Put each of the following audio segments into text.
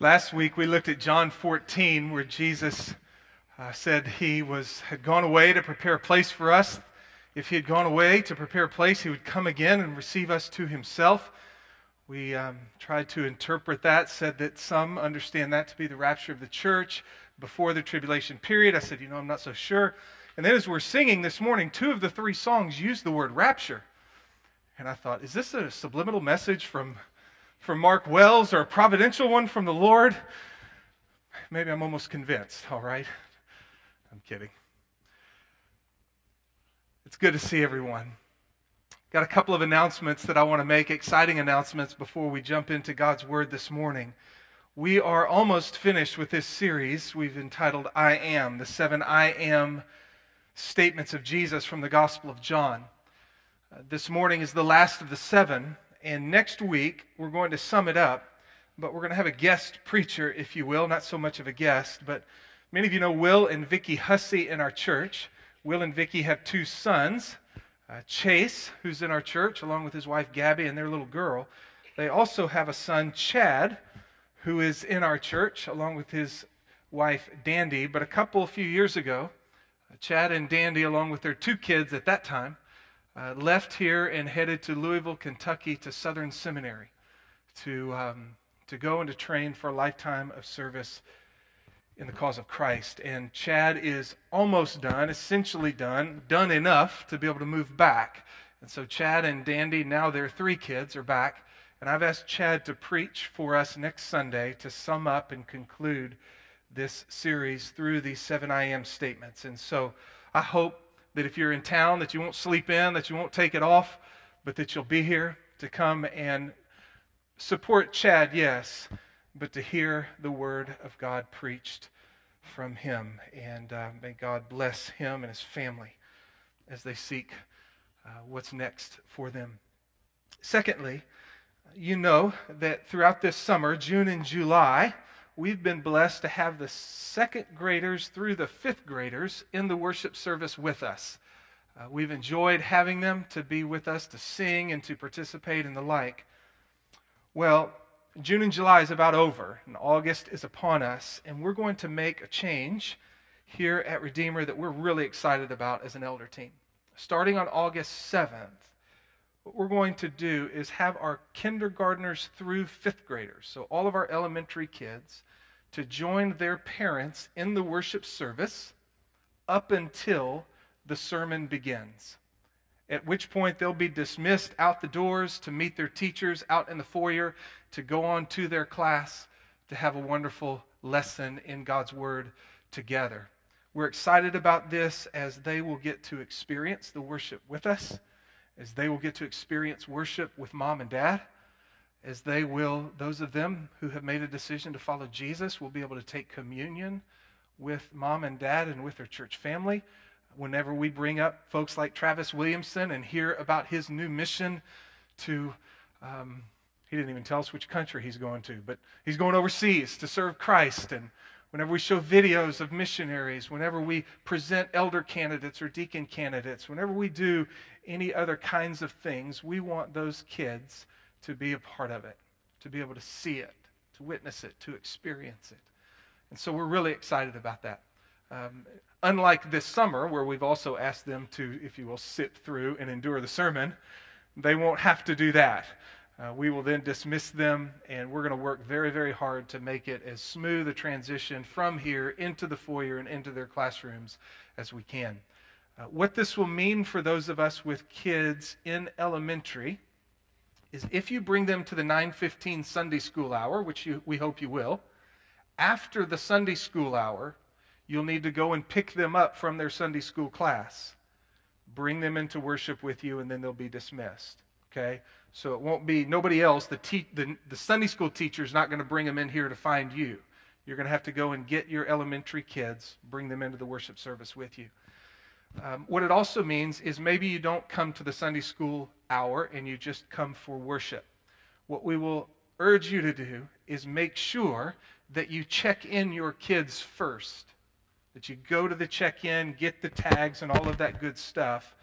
Last week we looked at John 14, where Jesus uh, said he was, had gone away to prepare a place for us. If he had gone away to prepare a place, he would come again and receive us to himself. We um, tried to interpret that, said that some understand that to be the rapture of the church before the tribulation period. I said, you know, I'm not so sure. And then as we're singing this morning, two of the three songs use the word rapture. And I thought, is this a subliminal message from from Mark Wells or a providential one from the Lord? Maybe I'm almost convinced, all right? I'm kidding. It's good to see everyone. Got a couple of announcements that I want to make, exciting announcements before we jump into God's Word this morning. We are almost finished with this series we've entitled I Am, the seven I Am statements of Jesus from the Gospel of John. Uh, this morning is the last of the seven, and next week, we're going to sum it up, but we're going to have a guest preacher, if you will. Not so much of a guest, but many of you know Will and Vicki Hussey in our church. Will and Vicki have two sons uh, Chase, who's in our church, along with his wife Gabby and their little girl. They also have a son, Chad, who is in our church, along with his wife, Dandy. But a couple, a few years ago, Chad and Dandy, along with their two kids at that time, uh, left here and headed to Louisville, Kentucky to Southern Seminary to, um, to go and to train for a lifetime of service in the cause of Christ. And Chad is almost done, essentially done, done enough to be able to move back. And so Chad and Dandy, now their three kids, are back. And I've asked Chad to preach for us next Sunday to sum up and conclude this series through these seven I am statements. And so I hope that if you're in town, that you won't sleep in, that you won't take it off, but that you'll be here to come and support Chad, yes, but to hear the word of God preached from him. And uh, may God bless him and his family as they seek uh, what's next for them. Secondly, you know that throughout this summer, June and July, we've been blessed to have the second graders through the fifth graders in the worship service with us. Uh, we've enjoyed having them to be with us, to sing and to participate and the like. Well, June and July is about over, and August is upon us, and we're going to make a change here at Redeemer that we're really excited about as an elder team. Starting on August 7th, what we're going to do is have our kindergartners through fifth graders, so all of our elementary kids, to join their parents in the worship service up until the sermon begins. At which point they'll be dismissed out the doors to meet their teachers out in the foyer, to go on to their class, to have a wonderful lesson in God's Word together. We're excited about this as they will get to experience the worship with us as they will get to experience worship with mom and dad, as they will, those of them who have made a decision to follow Jesus will be able to take communion with mom and dad and with their church family. Whenever we bring up folks like Travis Williamson and hear about his new mission to, um, he didn't even tell us which country he's going to, but he's going overseas to serve Christ. And whenever we show videos of missionaries, whenever we present elder candidates or deacon candidates, whenever we do any other kinds of things, we want those kids to be a part of it, to be able to see it, to witness it, to experience it. And so we're really excited about that. Um, unlike this summer, where we've also asked them to, if you will, sit through and endure the sermon, they won't have to do that. Uh, we will then dismiss them, and we're going to work very, very hard to make it as smooth a transition from here into the foyer and into their classrooms as we can. Uh, what this will mean for those of us with kids in elementary is if you bring them to the 9:15 Sunday school hour, which you, we hope you will, after the Sunday school hour, you'll need to go and pick them up from their Sunday school class, bring them into worship with you, and then they'll be dismissed. Okay? So it won't be nobody else. The, te- the, the Sunday school teacher is not going to bring them in here to find you. You're going to have to go and get your elementary kids, bring them into the worship service with you. Um, what it also means is maybe you don't come to the Sunday school hour and you just come for worship. What we will urge you to do is make sure that you check in your kids first, that you go to the check in, get the tags, and all of that good stuff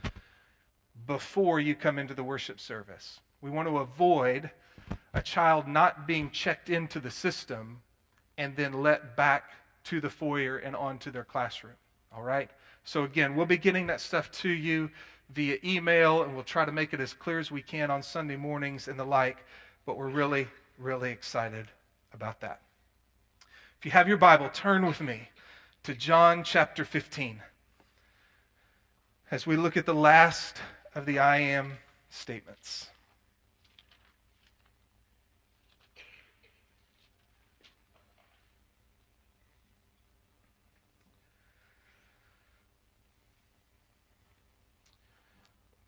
before you come into the worship service. We want to avoid a child not being checked into the system and then let back to the foyer and onto their classroom. All right? So, again, we'll be getting that stuff to you via email, and we'll try to make it as clear as we can on Sunday mornings and the like. But we're really, really excited about that. If you have your Bible, turn with me to John chapter 15 as we look at the last of the I am statements.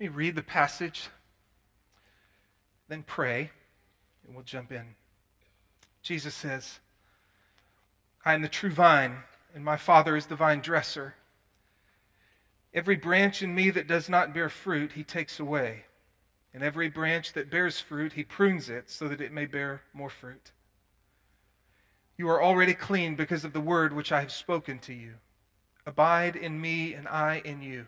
Let me read the passage, then pray, and we'll jump in. Jesus says, I am the true vine, and my Father is the vine dresser. Every branch in me that does not bear fruit, he takes away. And every branch that bears fruit, he prunes it so that it may bear more fruit. You are already clean because of the word which I have spoken to you. Abide in me, and I in you.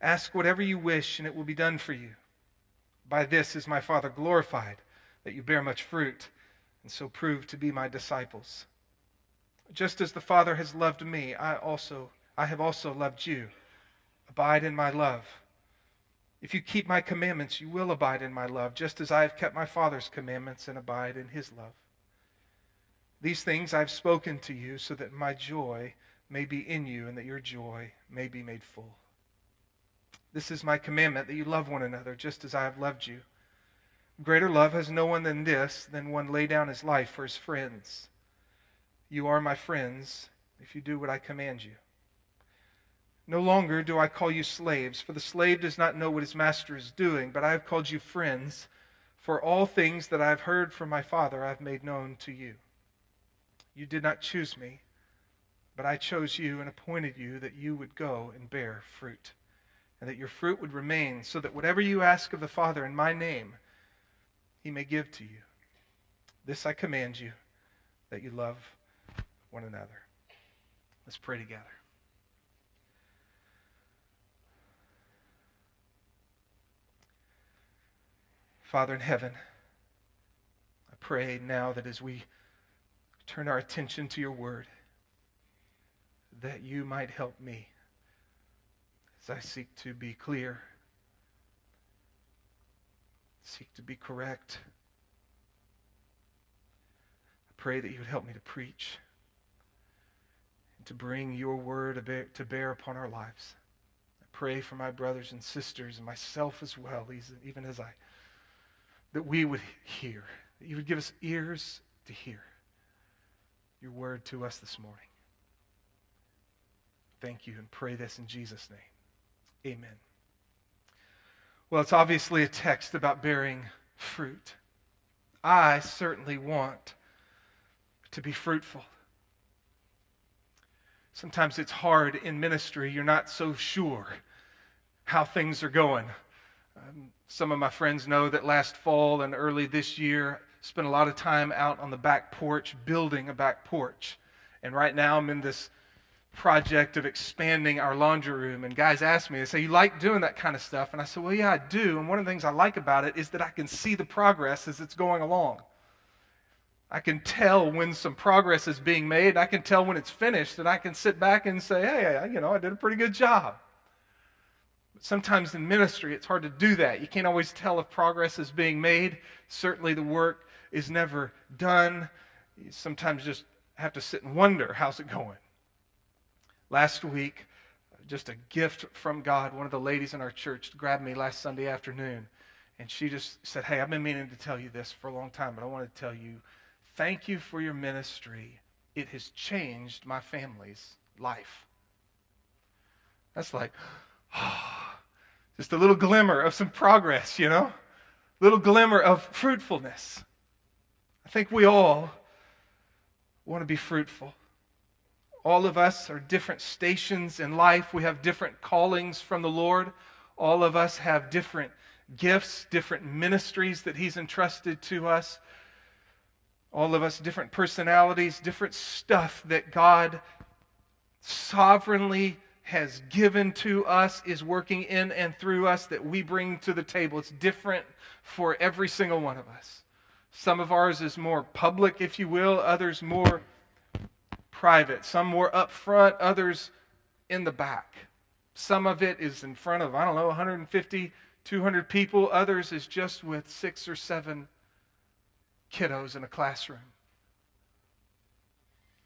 Ask whatever you wish, and it will be done for you. By this is my Father glorified, that you bear much fruit, and so prove to be my disciples. Just as the Father has loved me, I also I have also loved you. Abide in my love. If you keep my commandments, you will abide in my love, just as I have kept my Father's commandments and abide in his love. These things I have spoken to you so that my joy may be in you and that your joy may be made full. This is my commandment that you love one another just as I have loved you. Greater love has no one than this, than one lay down his life for his friends. You are my friends if you do what I command you. No longer do I call you slaves, for the slave does not know what his master is doing, but I have called you friends, for all things that I have heard from my Father I have made known to you. You did not choose me, but I chose you and appointed you that you would go and bear fruit and that your fruit would remain, so that whatever you ask of the Father in my name, he may give to you. This I command you, that you love one another. Let's pray together. Father in heaven, I pray now that as we turn our attention to your word, that you might help me as I seek to be clear, seek to be correct. I pray that you would help me to preach and to bring your word to bear upon our lives. I pray for my brothers and sisters and myself as well, even as I, that we would hear, that you would give us ears to hear your word to us this morning. Thank you and pray this in Jesus' name. Amen. Well, it's obviously a text about bearing fruit. I certainly want to be fruitful. Sometimes it's hard in ministry. You're not so sure how things are going. Um, some of my friends know that last fall and early this year, spent a lot of time out on the back porch building a back porch. And right now I'm in this project of expanding our laundry room. And guys ask me, they say, You like doing that kind of stuff? And I said, Well, yeah, I do. And one of the things I like about it is that I can see the progress as it's going along. I can tell when some progress is being made. I can tell when it's finished. And I can sit back and say, Hey, you know, I did a pretty good job. But sometimes in ministry, it's hard to do that. You can't always tell if progress is being made. Certainly, the work is never done. You sometimes just have to sit and wonder, How's it going? Last week, just a gift from God, one of the ladies in our church grabbed me last Sunday afternoon, and she just said, Hey, I've been meaning to tell you this for a long time, but I want to tell you, thank you for your ministry. It has changed my family's life. That's like, oh, just a little glimmer of some progress, you know? Little glimmer of fruitfulness. I think we all want to be fruitful All of us are different stations in life. We have different callings from the Lord. All of us have different gifts, different ministries that He's entrusted to us. All of us, different personalities, different stuff that God sovereignly has given to us, is working in and through us that we bring to the table. It's different for every single one of us. Some of ours is more public, if you will, others more private, some more up front, others in the back. Some of it is in front of, I don't know, 150, 200 people, others is just with six or seven kiddos in a classroom.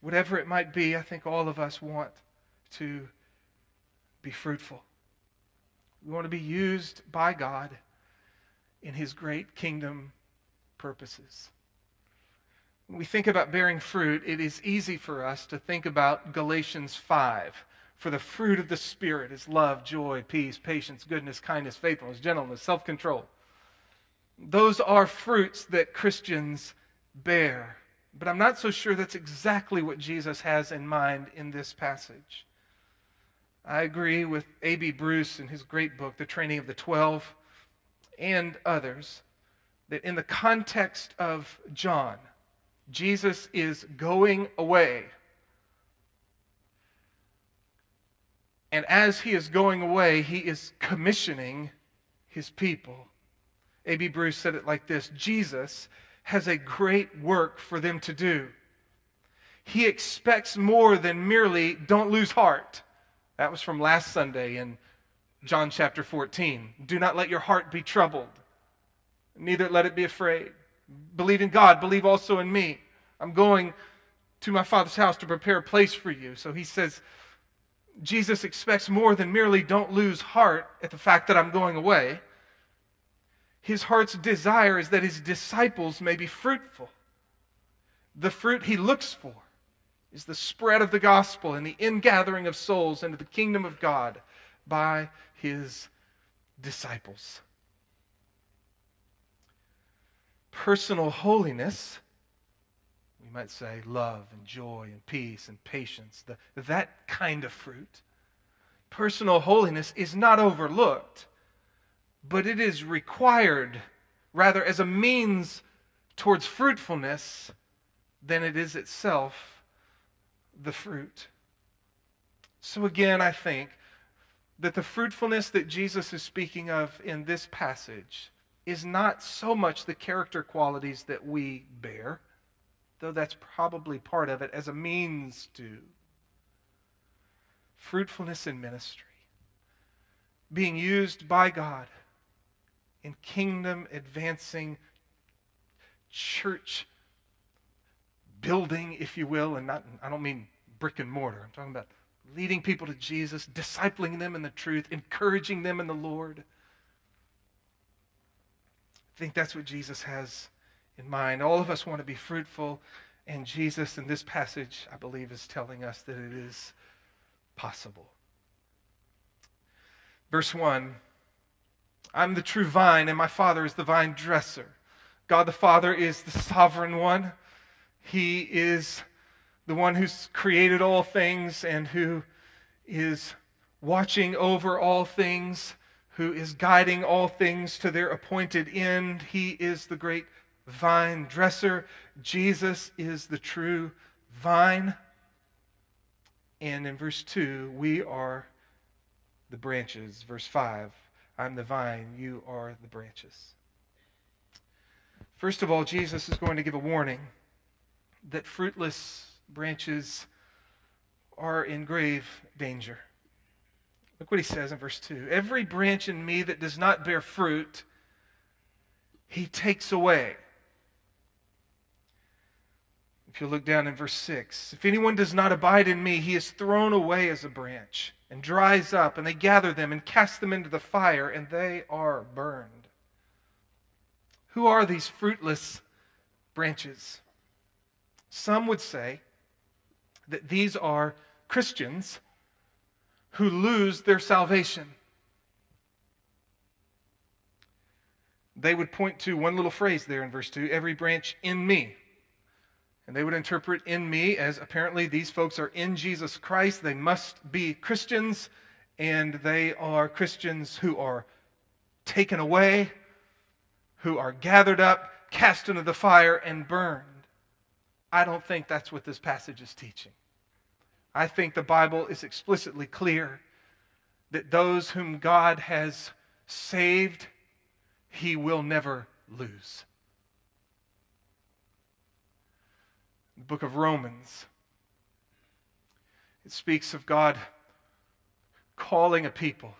Whatever it might be, I think all of us want to be fruitful. We want to be used by God in His great kingdom purposes. When we think about bearing fruit, it is easy for us to think about Galatians 5. For the fruit of the Spirit is love, joy, peace, patience, goodness, kindness, faithfulness, gentleness, self control. Those are fruits that Christians bear. But I'm not so sure that's exactly what Jesus has in mind in this passage. I agree with A.B. Bruce in his great book, The Training of the Twelve, and others, that in the context of John, Jesus is going away. And as he is going away, he is commissioning his people. A.B. Bruce said it like this Jesus has a great work for them to do. He expects more than merely don't lose heart. That was from last Sunday in John chapter 14. Do not let your heart be troubled, neither let it be afraid. Believe in God, believe also in me. I'm going to my Father's house to prepare a place for you. So he says, Jesus expects more than merely don't lose heart at the fact that I'm going away. His heart's desire is that his disciples may be fruitful. The fruit he looks for is the spread of the gospel and the ingathering of souls into the kingdom of God by his disciples. Personal holiness, we might say love and joy and peace and patience, the, that kind of fruit. Personal holiness is not overlooked but it is required rather as a means towards fruitfulness than it is itself the fruit. So, again, I think that the fruitfulness that Jesus is speaking of in this passage is not so much the character qualities that we bear, though that's probably part of it, as a means to fruitfulness in ministry, being used by God in kingdom advancing church building, if you will, and not, I don't mean brick and mortar. I'm talking about leading people to Jesus, discipling them in the truth, encouraging them in the Lord. I think that's what Jesus has in mind. All of us want to be fruitful, and Jesus, in this passage, I believe, is telling us that it is possible. Verse 1 I'm the true vine, and my Father is the vine dresser. God the Father is the sovereign one. He is the one who's created all things and who is watching over all things, who is guiding all things to their appointed end. He is the great vine dresser. Jesus is the true vine. And in verse 2, we are the branches. Verse 5 I'm the vine, you are the branches. First of all, Jesus is going to give a warning that fruitless branches are in grave danger. Look what he says in verse 2 Every branch in me that does not bear fruit, he takes away. If you look down in verse 6, if anyone does not abide in me, he is thrown away as a branch and dries up, and they gather them and cast them into the fire, and they are burned. Who are these fruitless branches? Some would say that these are Christians who lose their salvation. They would point to one little phrase there in verse 2 every branch in me And they would interpret in me as apparently these folks are in Jesus Christ. They must be Christians, and they are Christians who are taken away, who are gathered up, cast into the fire, and burned. I don't think that's what this passage is teaching. I think the Bible is explicitly clear that those whom God has saved, he will never lose. The book of Romans, it speaks of God calling a people,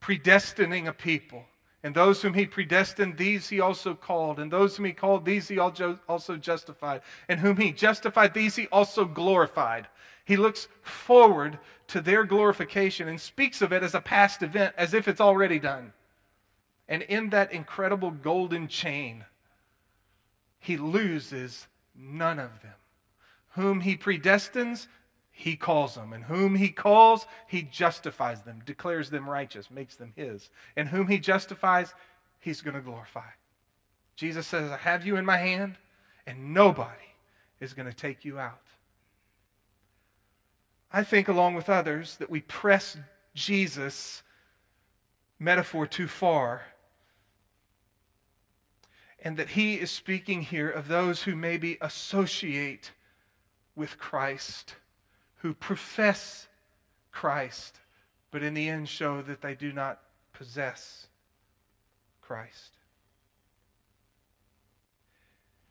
predestining a people. And those whom he predestined, these he also called. And those whom he called, these he also justified. And whom he justified, these he also glorified. He looks forward to their glorification and speaks of it as a past event, as if it's already done. And in that incredible golden chain, he loses none of them. Whom he predestines, he calls them. And whom he calls, he justifies them, declares them righteous, makes them his. And whom he justifies, he's going to glorify. Jesus says, I have you in my hand, and nobody is going to take you out. I think, along with others, that we press Jesus' metaphor too far. And that he is speaking here of those who maybe associate with Christ, who profess Christ, but in the end show that they do not possess Christ.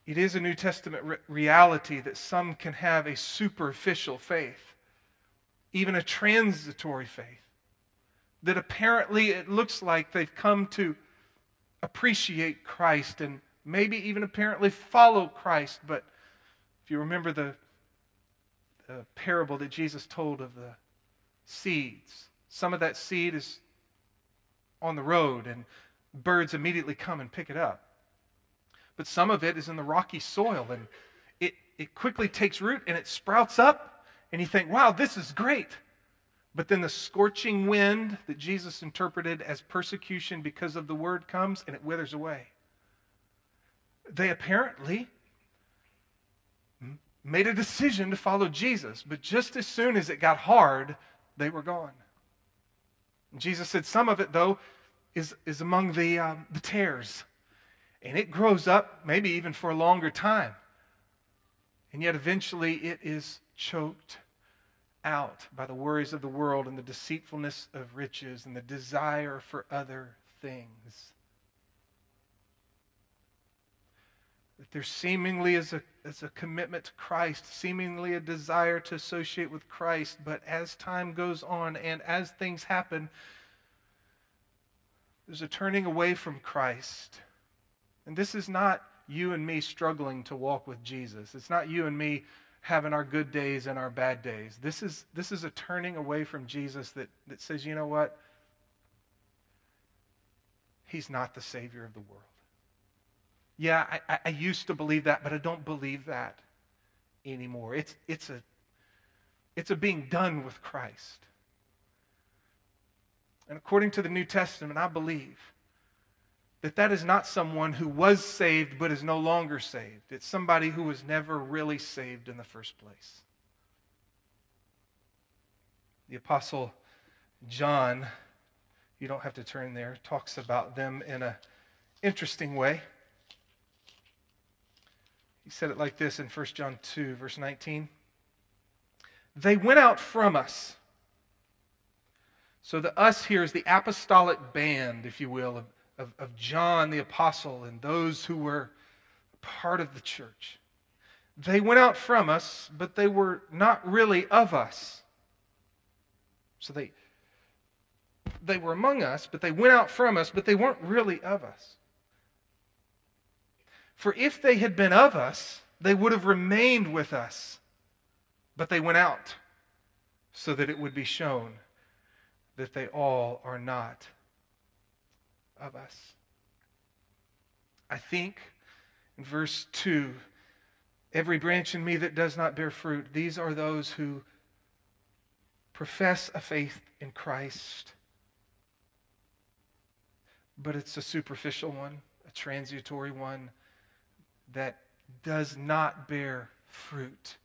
It is a New Testament re- reality that some can have a superficial faith even a transitory faith. That apparently it looks like they've come to appreciate Christ and maybe even apparently follow Christ. But if you remember the, the parable that Jesus told of the seeds, some of that seed is on the road and birds immediately come and pick it up. But some of it is in the rocky soil and it, it quickly takes root and it sprouts up and you think, wow, this is great. But then the scorching wind that Jesus interpreted as persecution because of the word comes and it withers away. They apparently made a decision to follow Jesus, but just as soon as it got hard, they were gone. Jesus said some of it, though, is, is among the, um, the tares. And it grows up maybe even for a longer time. And yet eventually it is choked out by the worries of the world and the deceitfulness of riches and the desire for other things. That there seemingly is a, is a commitment to Christ, seemingly a desire to associate with Christ, but as time goes on and as things happen, there's a turning away from Christ. And this is not you and me struggling to walk with Jesus. It's not you and me having our good days and our bad days. This is, this is a turning away from Jesus that, that says, you know what? He's not the Savior of the world. Yeah, I, I used to believe that, but I don't believe that anymore. It's, it's, a, it's a being done with Christ. And according to the New Testament, I believe that that is not someone who was saved but is no longer saved. It's somebody who was never really saved in the first place. The Apostle John, you don't have to turn there, talks about them in an interesting way. He said it like this in 1 John 2, verse 19. They went out from us. So the us here is the apostolic band, if you will, of of, of John the Apostle and those who were part of the church. They went out from us, but they were not really of us. So they, they were among us, but they went out from us, but they weren't really of us. For if they had been of us, they would have remained with us, but they went out so that it would be shown that they all are not of us. I think in verse 2 every branch in me that does not bear fruit, these are those who profess a faith in Christ, but it's a superficial one, a transitory one that does not bear fruit.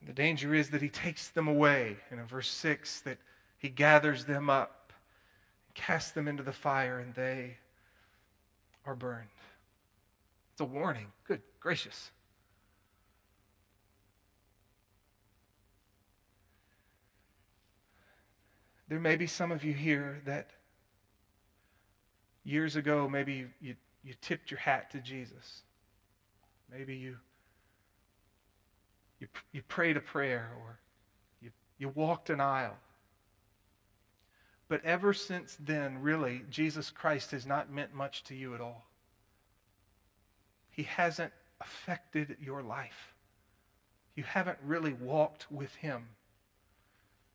And the danger is that he takes them away. And in verse 6, that he gathers them up, casts them into the fire, and they are burned. It's a warning. Good gracious. There may be some of you here that years ago, maybe you, you, you tipped your hat to Jesus. Maybe you, you, you prayed a prayer or you, you walked an aisle. But ever since then, really, Jesus Christ has not meant much to you at all. He hasn't affected your life. You haven't really walked with Him.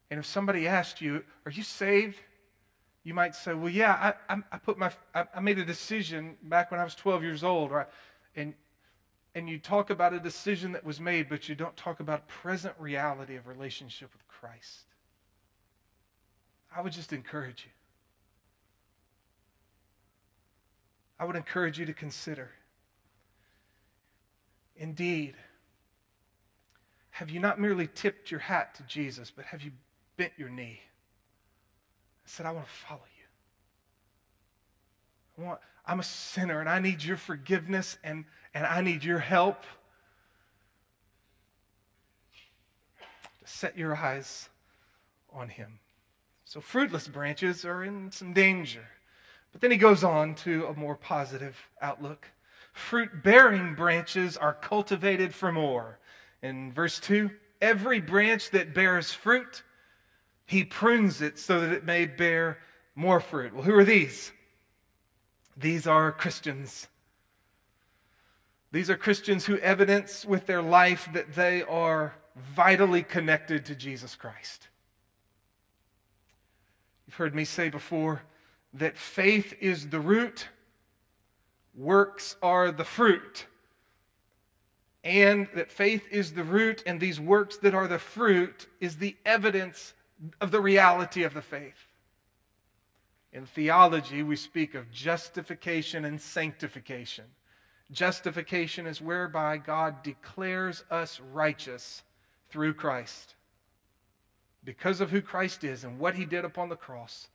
And if somebody asked you, Are you saved? You might say, Well, yeah, I, I, put my, I made a decision back when I was 12 years old. Right? And, and you talk about a decision that was made, but you don't talk about present reality of relationship with Christ. I would just encourage you. I would encourage you to consider. Indeed, have you not merely tipped your hat to Jesus, but have you bent your knee and said, I want to follow you. I want, I'm a sinner and I need your forgiveness and, and I need your help. To set your eyes on him. So, fruitless branches are in some danger. But then he goes on to a more positive outlook. Fruit bearing branches are cultivated for more. In verse 2, every branch that bears fruit, he prunes it so that it may bear more fruit. Well, who are these? These are Christians. These are Christians who evidence with their life that they are vitally connected to Jesus Christ. You've heard me say before that faith is the root, works are the fruit. And that faith is the root, and these works that are the fruit is the evidence of the reality of the faith. In theology, we speak of justification and sanctification. Justification is whereby God declares us righteous through Christ. Because of who Christ is and what he did upon the cross,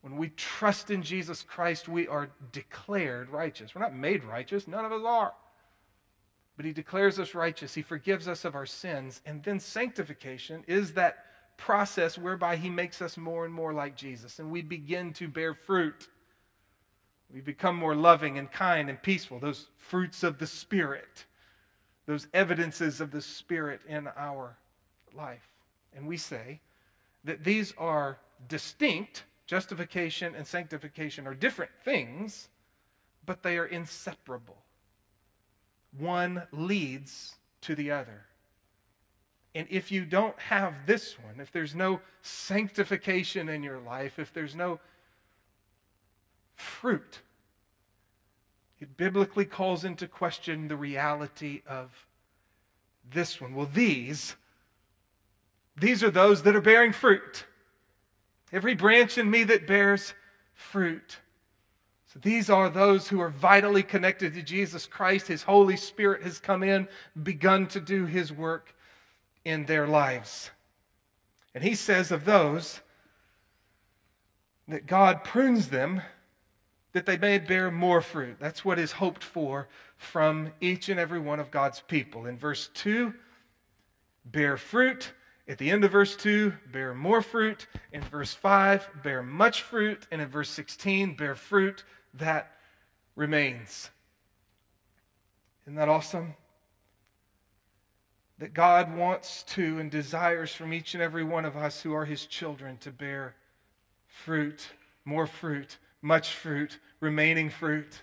when we trust in Jesus Christ, we are declared righteous. We're not made righteous, none of us are. But he declares us righteous, he forgives us of our sins. And then sanctification is that process whereby he makes us more and more like Jesus, and we begin to bear fruit. We become more loving and kind and peaceful, those fruits of the Spirit, those evidences of the Spirit in our life. And we say that these are distinct, justification and sanctification are different things, but they are inseparable. One leads to the other. And if you don't have this one, if there's no sanctification in your life, if there's no fruit, it biblically calls into question the reality of this one. Well, these, these are those that are bearing fruit. Every branch in me that bears fruit. So these are those who are vitally connected to Jesus Christ. His Holy Spirit has come in, begun to do his work in their lives. And he says of those that God prunes them that they may bear more fruit. That's what is hoped for from each and every one of God's people. In verse 2, bear fruit. At the end of verse 2, bear more fruit. In verse 5, bear much fruit. And in verse 16, bear fruit that remains. Isn't that awesome? that God wants to and desires from each and every one of us who are his children to bear fruit, more fruit, much fruit, remaining fruit.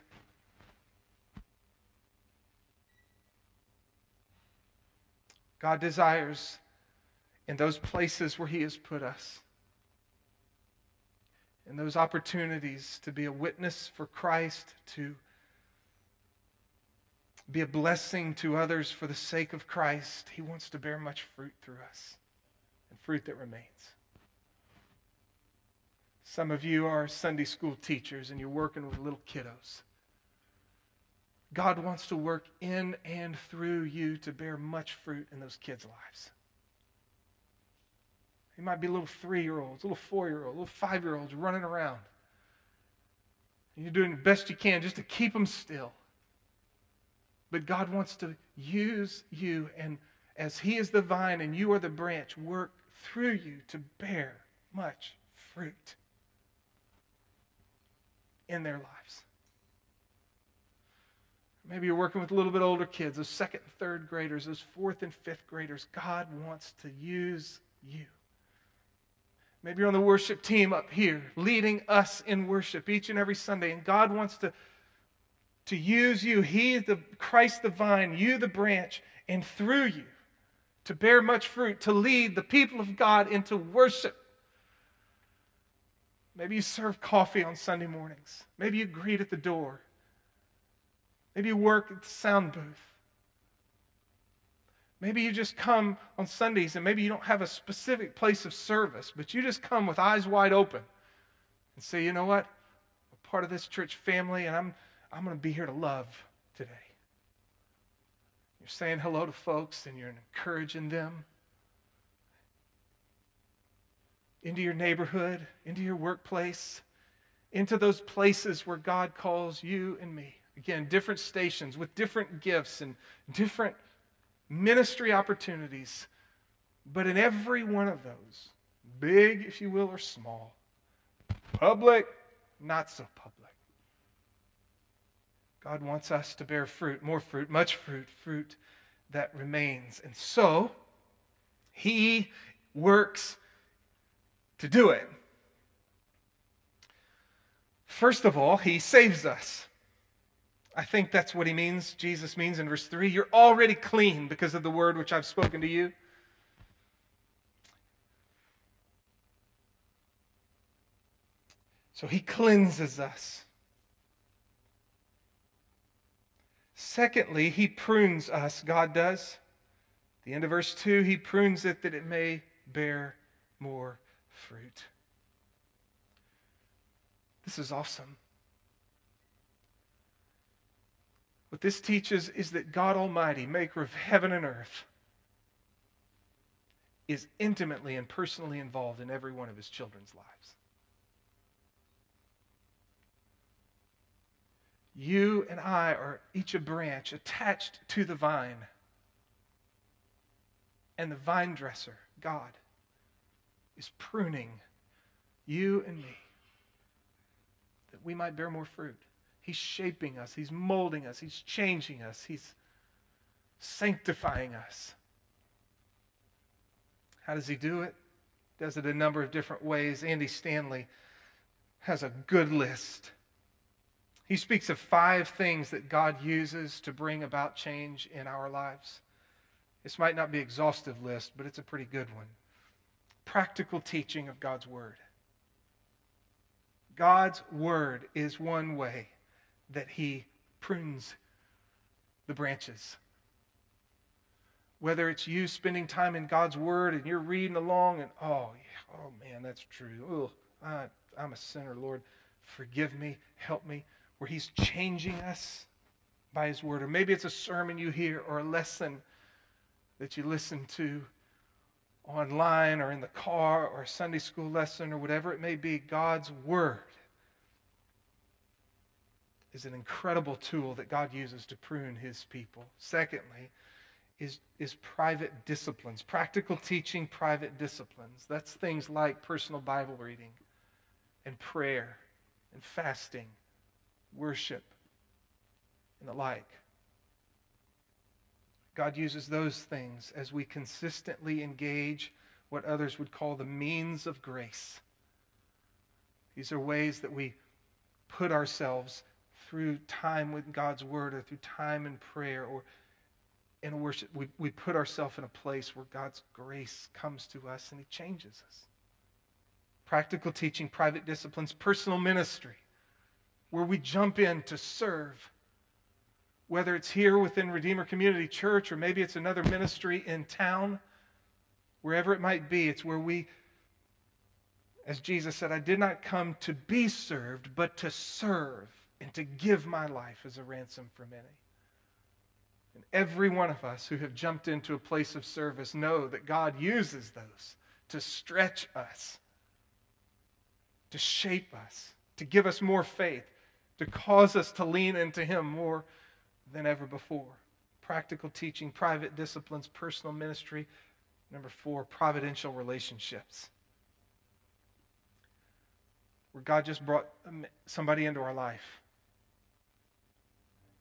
God desires in those places where he has put us, in those opportunities to be a witness for Christ, to be a blessing to others for the sake of Christ, He wants to bear much fruit through us and fruit that remains. Some of you are Sunday school teachers and you're working with little kiddos. God wants to work in and through you to bear much fruit in those kids' lives. They might be little three year olds, little four year olds, little five year olds running around. And You're doing the best you can just to keep them still. But God wants to use you, and as He is the vine and you are the branch, work through you to bear much fruit in their lives. Maybe you're working with a little bit older kids, those second and third graders, those fourth and fifth graders. God wants to use you. Maybe you're on the worship team up here, leading us in worship each and every Sunday, and God wants to, to use you. He the Christ the vine, you the branch, and through you to bear much fruit, to lead the people of God into worship. Maybe you serve coffee on Sunday mornings. Maybe you greet at the door. Maybe you work at the sound booth. Maybe you just come on Sundays and maybe you don't have a specific place of service, but you just come with eyes wide open and say, you know what? I'm part of this church family and I'm, I'm going to be here to love today. You're saying hello to folks and you're encouraging them into your neighborhood, into your workplace, into those places where God calls you and me. Again, different stations with different gifts and different ministry opportunities. But in every one of those, big, if you will, or small, public, not so public, God wants us to bear fruit, more fruit, much fruit, fruit that remains. And so, He works to do it. First of all, He saves us. I think that's what he means, Jesus means in verse 3. You're already clean because of the word which I've spoken to you. So he cleanses us. Secondly, he prunes us, God does. the end of verse 2, he prunes it that it may bear more fruit. This is awesome. What this teaches is that God Almighty, maker of heaven and earth, is intimately and personally involved in every one of his children's lives. You and I are each a branch attached to the vine. And the vine dresser, God, is pruning you and me that we might bear more fruit. He's shaping us, He's molding us, He's changing us, He's sanctifying us. How does He do it? Does it a number of different ways. Andy Stanley has a good list. He speaks of five things that God uses to bring about change in our lives. This might not be an exhaustive list, but it's a pretty good one. Practical teaching of God's word. God's word is one way that he prunes the branches. Whether it's you spending time in God's Word and you're reading along and, oh, yeah, oh man, that's true. Oh, I, I'm a sinner, Lord. Forgive me, help me. Where He's changing us by His Word. Or maybe it's a sermon you hear or a lesson that you listen to online or in the car or a Sunday school lesson or whatever it may be. God's Word is an incredible tool that God uses to prune his people. Secondly, is, is private disciplines, practical teaching, private disciplines. That's things like personal Bible reading and prayer and fasting, worship, and the like. God uses those things as we consistently engage what others would call the means of grace. These are ways that we put ourselves through time with God's word or through time in prayer or in worship, we, we put ourselves in a place where God's grace comes to us and He changes us. Practical teaching, private disciplines, personal ministry, where we jump in to serve. Whether it's here within Redeemer Community Church or maybe it's another ministry in town, wherever it might be, it's where we, as Jesus said, I did not come to be served, but to serve and to give my life as a ransom for many. And every one of us who have jumped into a place of service know that God uses those to stretch us, to shape us, to give us more faith, to cause us to lean into Him more than ever before. Practical teaching, private disciplines, personal ministry. Number four, providential relationships. Where God just brought somebody into our life.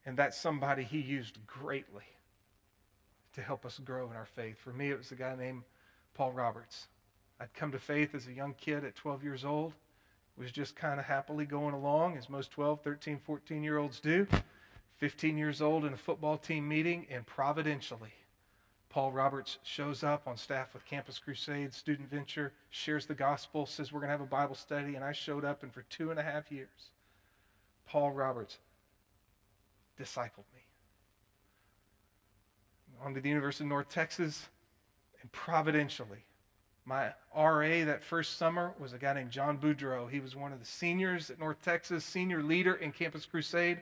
And that somebody He used greatly to help us grow in our faith. For me, it was a guy named Paul Roberts. I'd come to faith as a young kid at 12 years old was just kind of happily going along, as most 12, 13, 14 year olds do. 15 years old in a football team meeting, and providentially, Paul Roberts shows up on staff with Campus Crusade, Student Venture, shares the gospel, says we're going to have a Bible study, and I showed up, and for two and a half years, Paul Roberts discipled me. On to the University of North Texas, and providentially, my RA that first summer was a guy named John Boudreau. He was one of the seniors at North Texas, senior leader in Campus Crusade.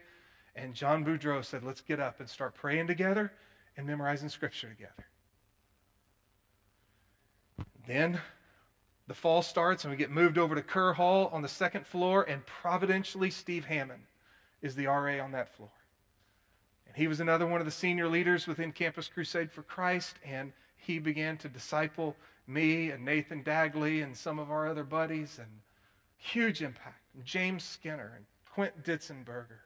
And John Boudreau said, Let's get up and start praying together and memorizing scripture together. Then the fall starts and we get moved over to Kerr Hall on the second floor, and providentially, Steve Hammond is the RA on that floor. He was another one of the senior leaders within Campus Crusade for Christ, and he began to disciple me and Nathan Dagley and some of our other buddies, and huge impact. James Skinner and Quint Ditzenberger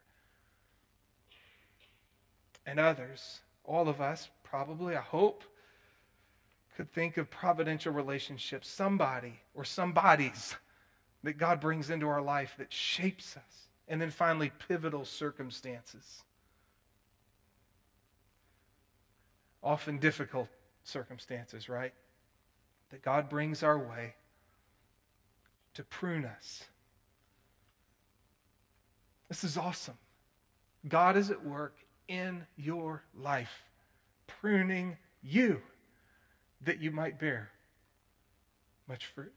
and others, all of us probably, I hope, could think of providential relationships, somebody or somebodies that God brings into our life that shapes us. And then finally, pivotal circumstances. Often difficult circumstances, right? that God brings our way to prune us. This is awesome. God is at work in your life, pruning you that you might bear much fruit.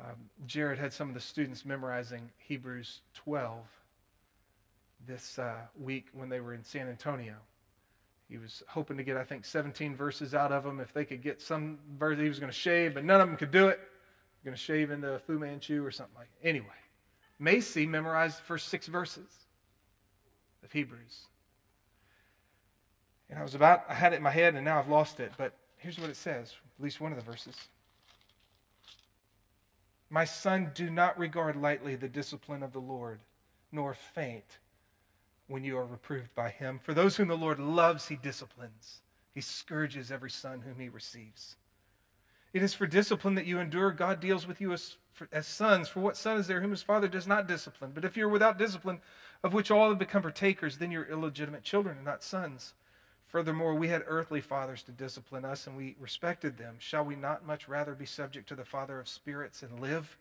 Um, Jared had some of the students memorizing Hebrews 12 this uh, week when they were in San Antonio. He was hoping to get, I think, 17 verses out of them. If they could get some verse, he was going to shave, but none of them could do it. Going to shave into a Fu Manchu or something like. That. Anyway, Macy memorized the first six verses of Hebrews. And I was about, I had it in my head, and now I've lost it. But here's what it says, at least one of the verses. My son, do not regard lightly the discipline of the Lord, nor faint when you are reproved by him. For those whom the Lord loves, he disciplines. He scourges every son whom he receives. It is for discipline that you endure. God deals with you as, as sons. For what son is there whom his father does not discipline? But if you're without discipline, of which all have become partakers, then you're illegitimate children and not sons. Furthermore, we had earthly fathers to discipline us, and we respected them. Shall we not much rather be subject to the Father of spirits and live?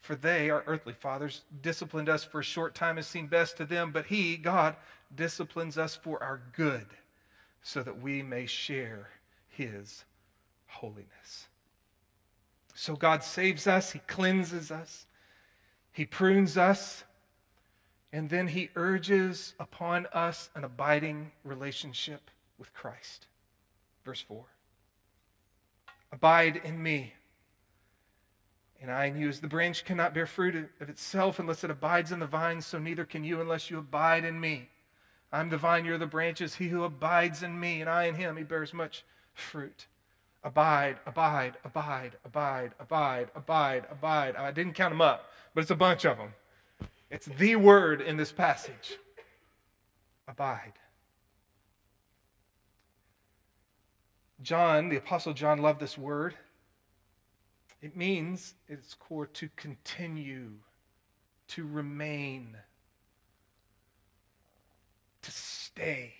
For they, our earthly fathers, disciplined us for a short time as seemed best to them, but He, God, disciplines us for our good, so that we may share His holiness. So God saves us, He cleanses us, He prunes us, and then He urges upon us an abiding relationship with Christ. Verse 4 Abide in me and I in you, as the branch cannot bear fruit of itself unless it abides in the vine, so neither can you unless you abide in me. I'm the vine, you're the branches. He who abides in me, and I in him, he bears much fruit. Abide, abide, abide, abide, abide, abide, abide. I didn't count them up, but it's a bunch of them. It's the word in this passage. Abide. John, the Apostle John, loved this word. It means, at its core, to continue, to remain, to stay.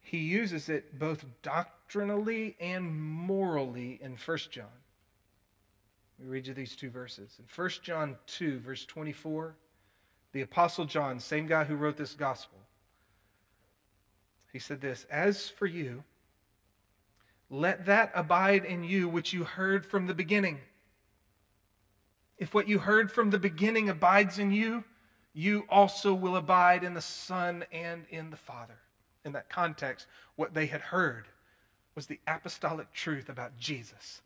He uses it both doctrinally and morally in 1 John. We read you these two verses. In 1 John 2, verse 24, the Apostle John, same guy who wrote this gospel, he said this As for you, let that abide in you which you heard from the beginning. If what you heard from the beginning abides in you, you also will abide in the Son and in the Father. In that context, what they had heard was the apostolic truth about Jesus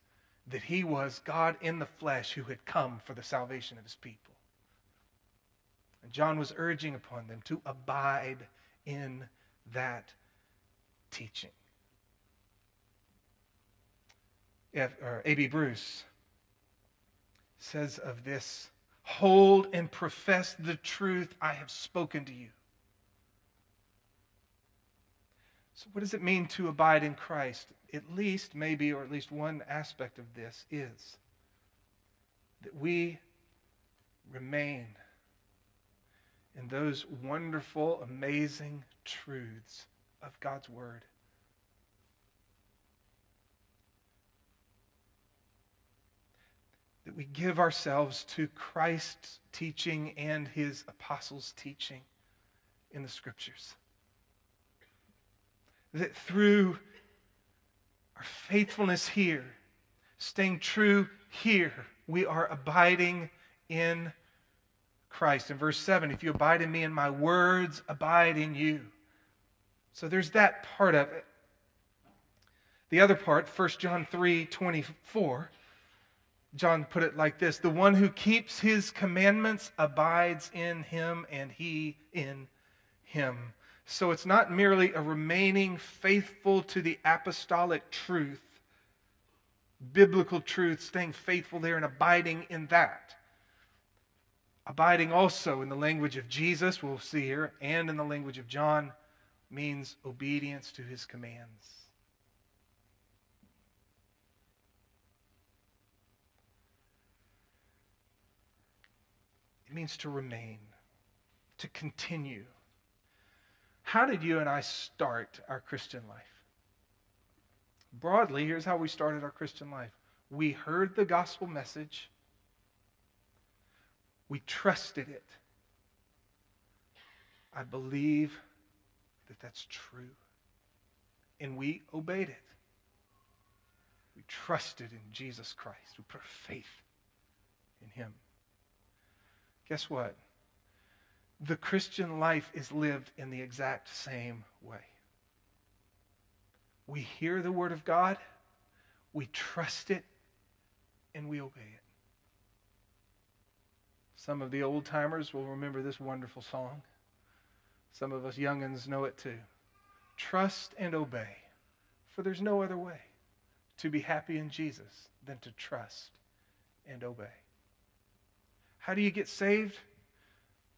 that he was God in the flesh who had come for the salvation of his people. And John was urging upon them to abide in that teaching. A.B. Bruce says of this hold and profess the truth I have spoken to you. So, what does it mean to abide in Christ? At least, maybe, or at least one aspect of this is that we remain in those wonderful, amazing truths of God's Word. That we give ourselves to Christ's teaching and his apostles' teaching in the Scriptures that through our faithfulness here, staying true here, we are abiding in Christ. In verse 7, if you abide in me and my words abide in you. So there's that part of it. The other part, 1 John 3 24, John put it like this The one who keeps his commandments abides in him, and he in him. So it's not merely a remaining faithful to the apostolic truth, biblical truth, staying faithful there and abiding in that. Abiding also in the language of Jesus, we'll see here, and in the language of John, means obedience to his commands. Means to remain, to continue how did you and I start our Christian life? Broadly, here's how we started our Christian life we heard the gospel message, we trusted it. I believe that that's true. And we obeyed it. We trusted in Jesus Christ. We put faith in Him. Guess what? the Christian life is lived in the exact same way. We hear the Word of God, we trust it, and we obey it. Some of the old timers will remember this wonderful song. Some of us youngins know it too. Trust and obey, for there's no other way to be happy in Jesus than to trust and obey. How do you get saved?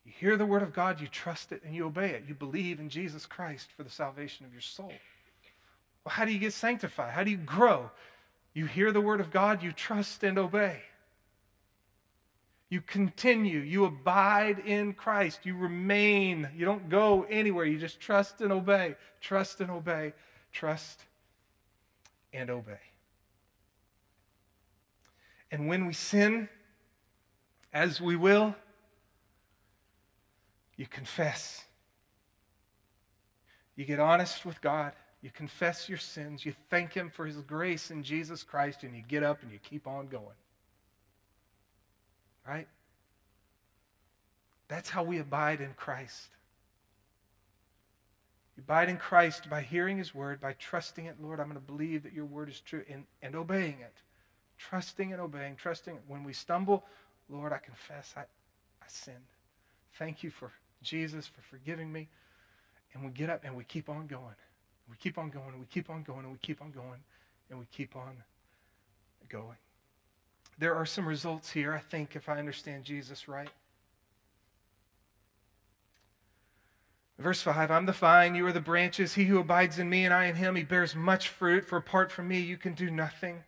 You hear the word of God, you trust it, and you obey it. You believe in Jesus Christ for the salvation of your soul. Well, how do you get sanctified? How do you grow? You hear the word of God, you trust and obey. You continue, you abide in Christ, you remain, you don't go anywhere, you just trust and obey, trust and obey, trust and obey. And when we sin, as we will, you confess. You get honest with God. You confess your sins. You thank Him for His grace in Jesus Christ, and you get up and you keep on going. Right? That's how we abide in Christ. You abide in Christ by hearing His word, by trusting it. Lord, I'm going to believe that your word is true, and, and obeying it. Trusting and obeying, trusting. When we stumble, Lord, I confess I, I sinned. Thank you for Jesus, for forgiving me. And we get up and we keep on going. We keep on going and we keep on going and we keep on going and we keep on going. There are some results here, I think, if I understand Jesus right. Verse 5 I'm the vine, you are the branches. He who abides in me and I in him, he bears much fruit, for apart from me, you can do nothing.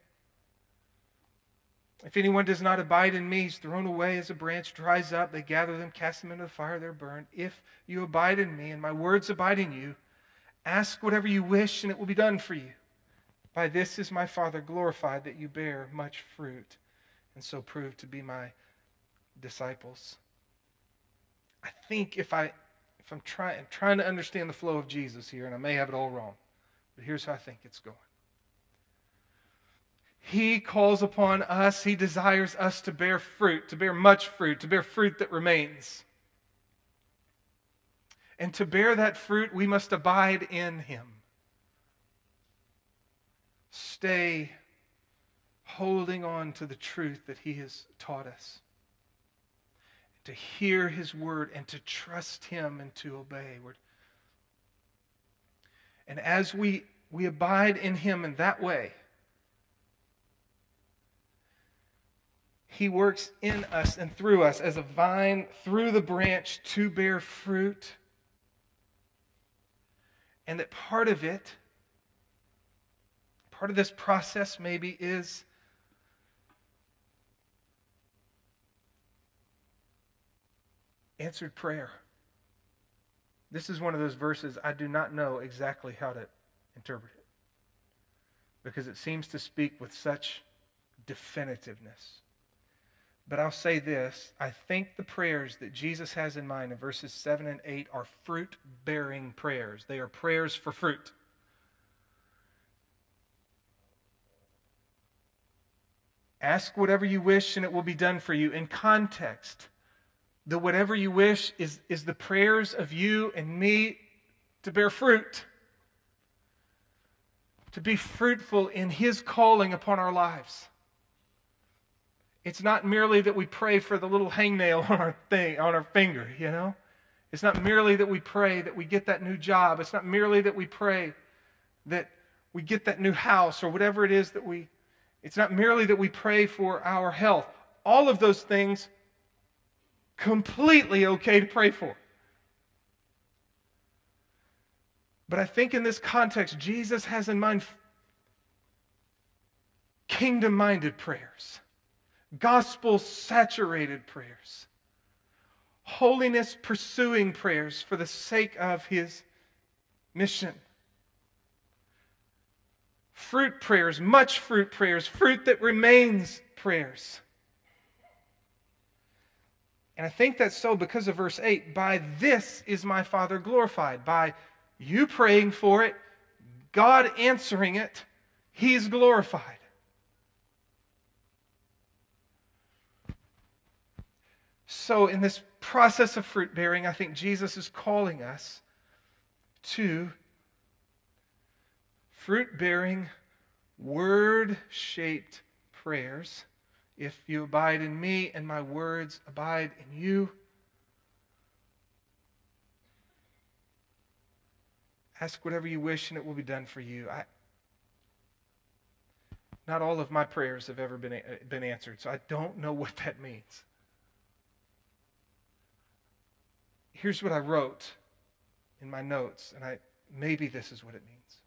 If anyone does not abide in me, he's thrown away as a branch dries up. They gather them, cast them into the fire, they're burned. If you abide in me and my words abide in you, ask whatever you wish and it will be done for you. By this is my Father glorified that you bear much fruit and so prove to be my disciples. I think if I if I'm trying trying to understand the flow of Jesus here, and I may have it all wrong, but here's how I think it's going. He calls upon us, He desires us to bear fruit, to bear much fruit, to bear fruit that remains. And to bear that fruit, we must abide in him. Stay holding on to the truth that he has taught us. To hear his word and to trust him and to obey. And as we, we abide in him in that way, he works in us and through us as a vine through the branch to bear fruit. And that part of it, part of this process maybe is answered prayer. This is one of those verses I do not know exactly how to interpret it because it seems to speak with such definitiveness. But I'll say this I think the prayers that Jesus has in mind in verses 7 and 8 are fruit bearing prayers. They are prayers for fruit. Ask whatever you wish and it will be done for you. In context, the whatever you wish is, is the prayers of you and me to bear fruit, to be fruitful in His calling upon our lives. It's not merely that we pray for the little hangnail on our thing, on our finger, you know? It's not merely that we pray that we get that new job. It's not merely that we pray that we get that new house or whatever it is that we it's not merely that we pray for our health. All of those things completely okay to pray for. But I think in this context, Jesus has in mind kingdom minded prayers, gospel saturated prayers, holiness pursuing prayers for the sake of his mission. Fruit prayers, much fruit prayers, fruit that remains prayers. And I think that's so because of verse 8. By this is my Father glorified. By you praying for it, God answering it, He's glorified. So, in this process of fruit bearing, I think Jesus is calling us to fruit bearing, word shaped prayers if you abide in me and my words abide in you. Ask whatever you wish and it will be done for you. I, not all of my prayers have ever been, been answered, so I don't know what that means. Here's what I wrote in my notes, and I, maybe this is what it means.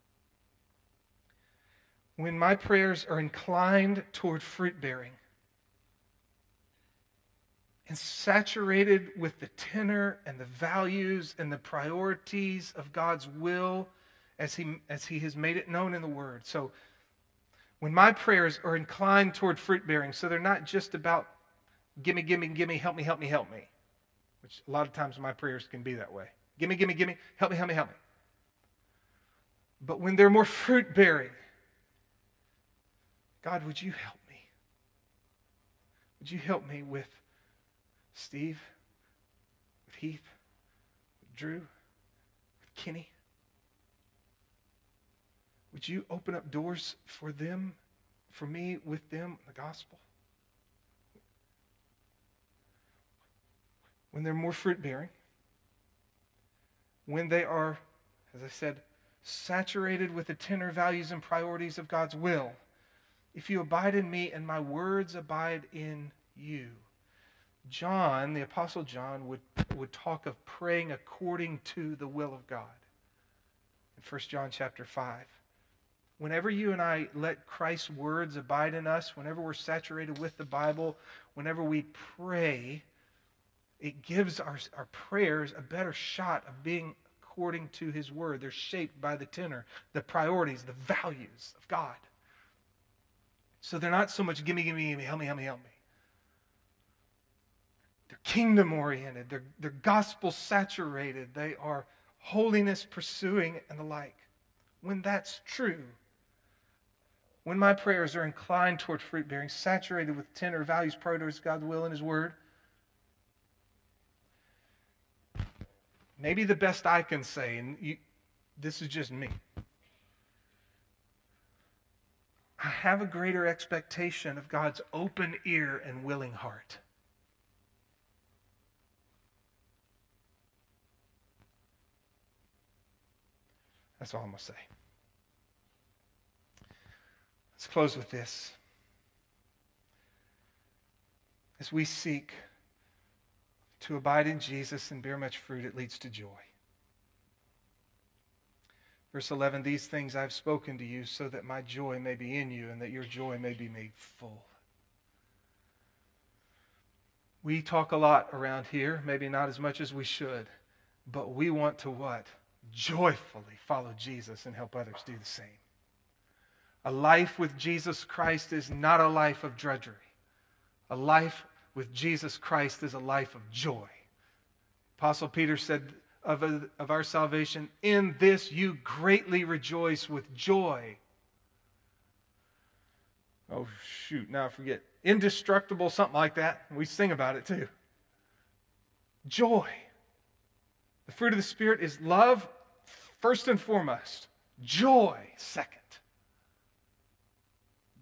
When my prayers are inclined toward fruit bearing, and saturated with the tenor and the values and the priorities of God's will as he, as he has made it known in the Word. So when my prayers are inclined toward fruit bearing, so they're not just about gimme, gimme, gimme, help me, help me, help me, which a lot of times my prayers can be that way. Gimme, gimme, gimme, help me, help me, help me. But when they're more fruit bearing, God, would you help me? Would you help me with Steve, with Heath, with Drew, with Kenny. Would you open up doors for them, for me, with them, the gospel? When they're more fruit bearing, when they are, as I said, saturated with the tenor values and priorities of God's will, if you abide in me and my words abide in you, John, the Apostle John, would, would talk of praying according to the will of God. In 1 John chapter 5. Whenever you and I let Christ's words abide in us, whenever we're saturated with the Bible, whenever we pray, it gives our, our prayers a better shot of being according to His Word. They're shaped by the tenor, the priorities, the values of God. So they're not so much gimme, gimme, gimme, help me, help me, help me. They're kingdom oriented, they're, they're gospel saturated, they are holiness pursuing, and the like. When that's true, when my prayers are inclined toward fruit bearing, saturated with tenor values, priorities, God's will, and His Word, maybe the best I can say, and you, this is just me. I have a greater expectation of God's open ear and willing heart. That's all I'm going to say. Let's close with this. As we seek to abide in Jesus and bear much fruit, it leads to joy. Verse 11 These things I've spoken to you so that my joy may be in you and that your joy may be made full. We talk a lot around here, maybe not as much as we should, but we want to what? Joyfully follow Jesus and help others do the same. A life with Jesus Christ is not a life of drudgery. A life with Jesus Christ is a life of joy. Apostle Peter said of, of our salvation, in this you greatly rejoice with joy. Oh, shoot, now I forget. Indestructible, something like that. We sing about it too. Joy. The fruit of the Spirit is love, first and foremost. Joy, second.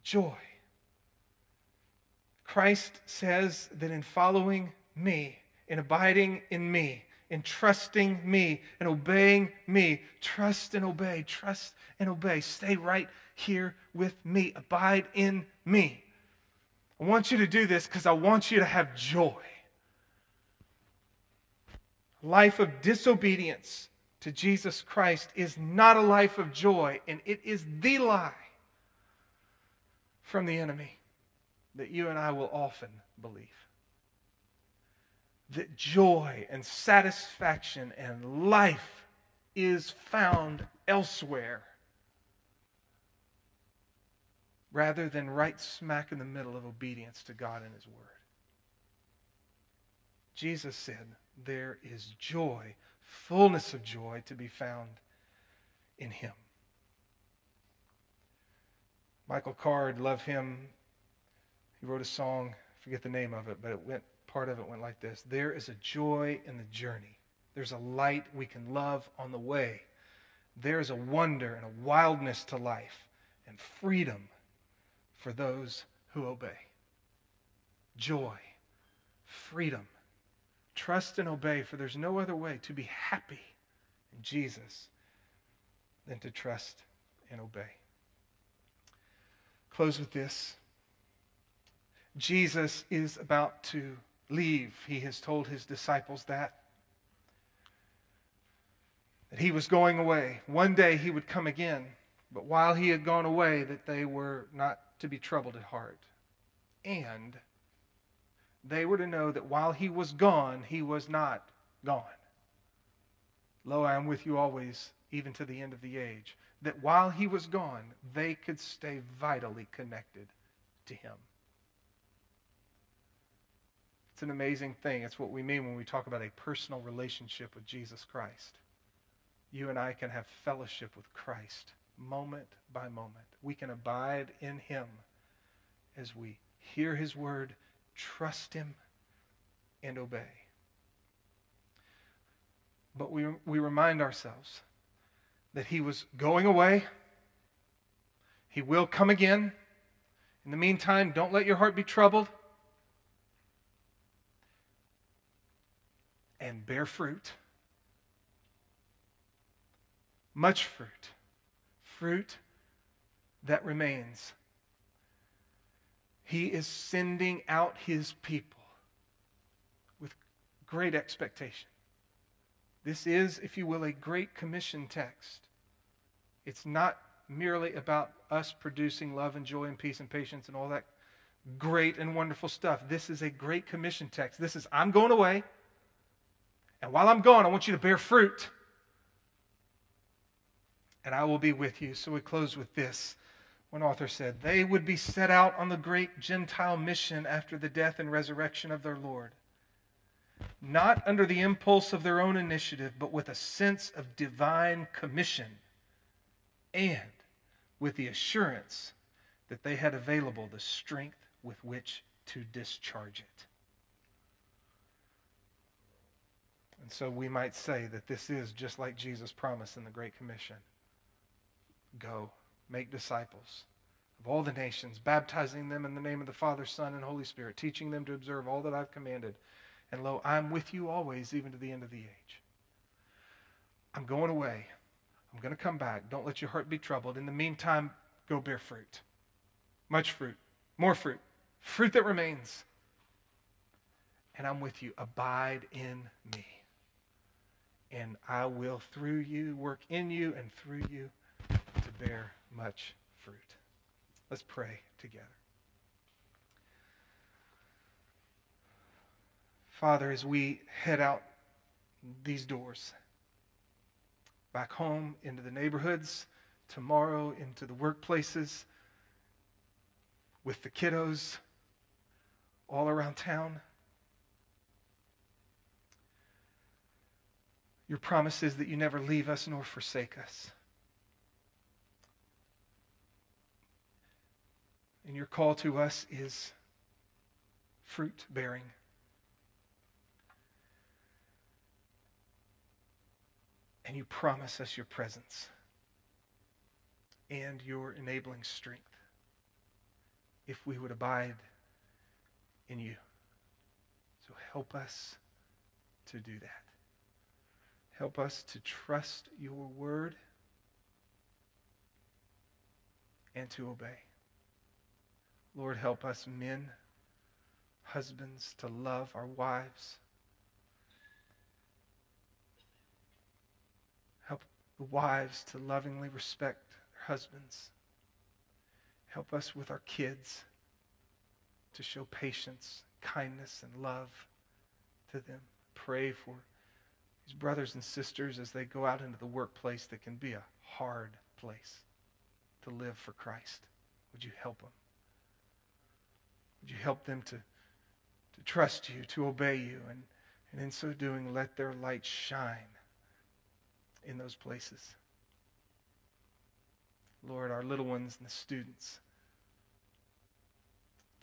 Joy. Christ says that in following me, in abiding in me, in trusting me, in obeying me, trust and obey, trust and obey. Stay right here with me. Abide in me. I want you to do this because I want you to have joy. Life of disobedience to Jesus Christ is not a life of joy, and it is the lie from the enemy that you and I will often believe. That joy and satisfaction and life is found elsewhere rather than right smack in the middle of obedience to God and His Word. Jesus said, There is joy, fullness of joy to be found in Him. Michael Card, love him he wrote a song, forget the name of it, but it went part of it went like this. There is a joy in the journey. There's a light we can love on the way. There is a wonder and a wildness to life and freedom for those who obey. Joy, freedom, trust and obey, for there's no other way to be happy in Jesus than to trust and obey. Close with this. Jesus is about to leave. He has told his disciples that. That he was going away. One day he would come again. But while he had gone away, that they were not to be troubled at heart. And they were to know that while he was gone, he was not gone. Lo, I am with you always, even to the end of the age. That while he was gone, they could stay vitally connected to him. It's an amazing thing. It's what we mean when we talk about a personal relationship with Jesus Christ. You and I can have fellowship with Christ moment by moment. We can abide in Him as we hear His word, trust Him, and obey. But we, we remind ourselves that He was going away, He will come again. In the meantime, don't let your heart be troubled. And bear fruit. Much fruit. Fruit that remains. He is sending out his people with great expectation. This is, if you will, a great commission text. It's not merely about us producing love and joy and peace and patience and all that great and wonderful stuff. This is a great commission text. This is, I'm going away. And while I'm gone, I want you to bear fruit. And I will be with you. So we close with this. One author said, They would be set out on the great Gentile mission after the death and resurrection of their Lord, not under the impulse of their own initiative, but with a sense of divine commission and with the assurance that they had available the strength with which to discharge it. And so we might say that this is just like Jesus promised in the Great Commission Go, make disciples of all the nations, baptizing them in the name of the Father, Son, and Holy Spirit, teaching them to observe all that I've commanded. And lo, I'm with you always, even to the end of the age. I'm going away. I'm going to come back. Don't let your heart be troubled. In the meantime, go bear fruit. Much fruit, more fruit, fruit that remains. And I'm with you. Abide in me. And I will, through you, work in you and through you to bear much fruit. Let's pray together. Father, as we head out these doors, back home, into the neighborhoods, tomorrow into the workplaces, with the kiddos all around town. Your promise is that you never leave us nor forsake us. And your call to us is fruit bearing. And you promise us your presence and your enabling strength if we would abide in you. So help us to do that. Help us to trust your word and to obey. Lord, help us men, husbands, to love our wives. Help the wives to lovingly respect their husbands. Help us with our kids to show patience, kindness, and love to them. Pray for brothers and sisters as they go out into the workplace that can be a hard place to live for Christ. Would you help them? Would you help them to, to trust you, to obey you, and, and in so doing, let their light shine in those places? Lord, our little ones and the students,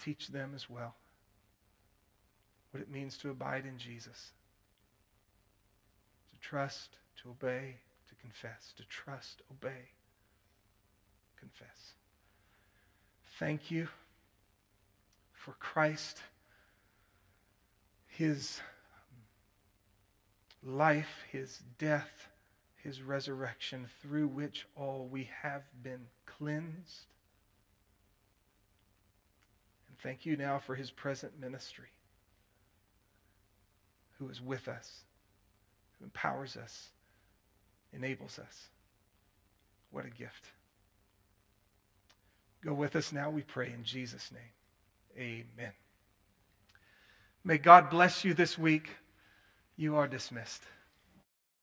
teach them as well what it means to abide in Jesus, trust, to obey, to confess, to trust, obey, confess. Thank you for Christ, his um, life, his death, his resurrection, through which all we have been cleansed. And thank you now for his present ministry, who is with us, who empowers us, enables us. What a gift. Go with us now, we pray, in Jesus' name. Amen. May God bless you this week. You are dismissed.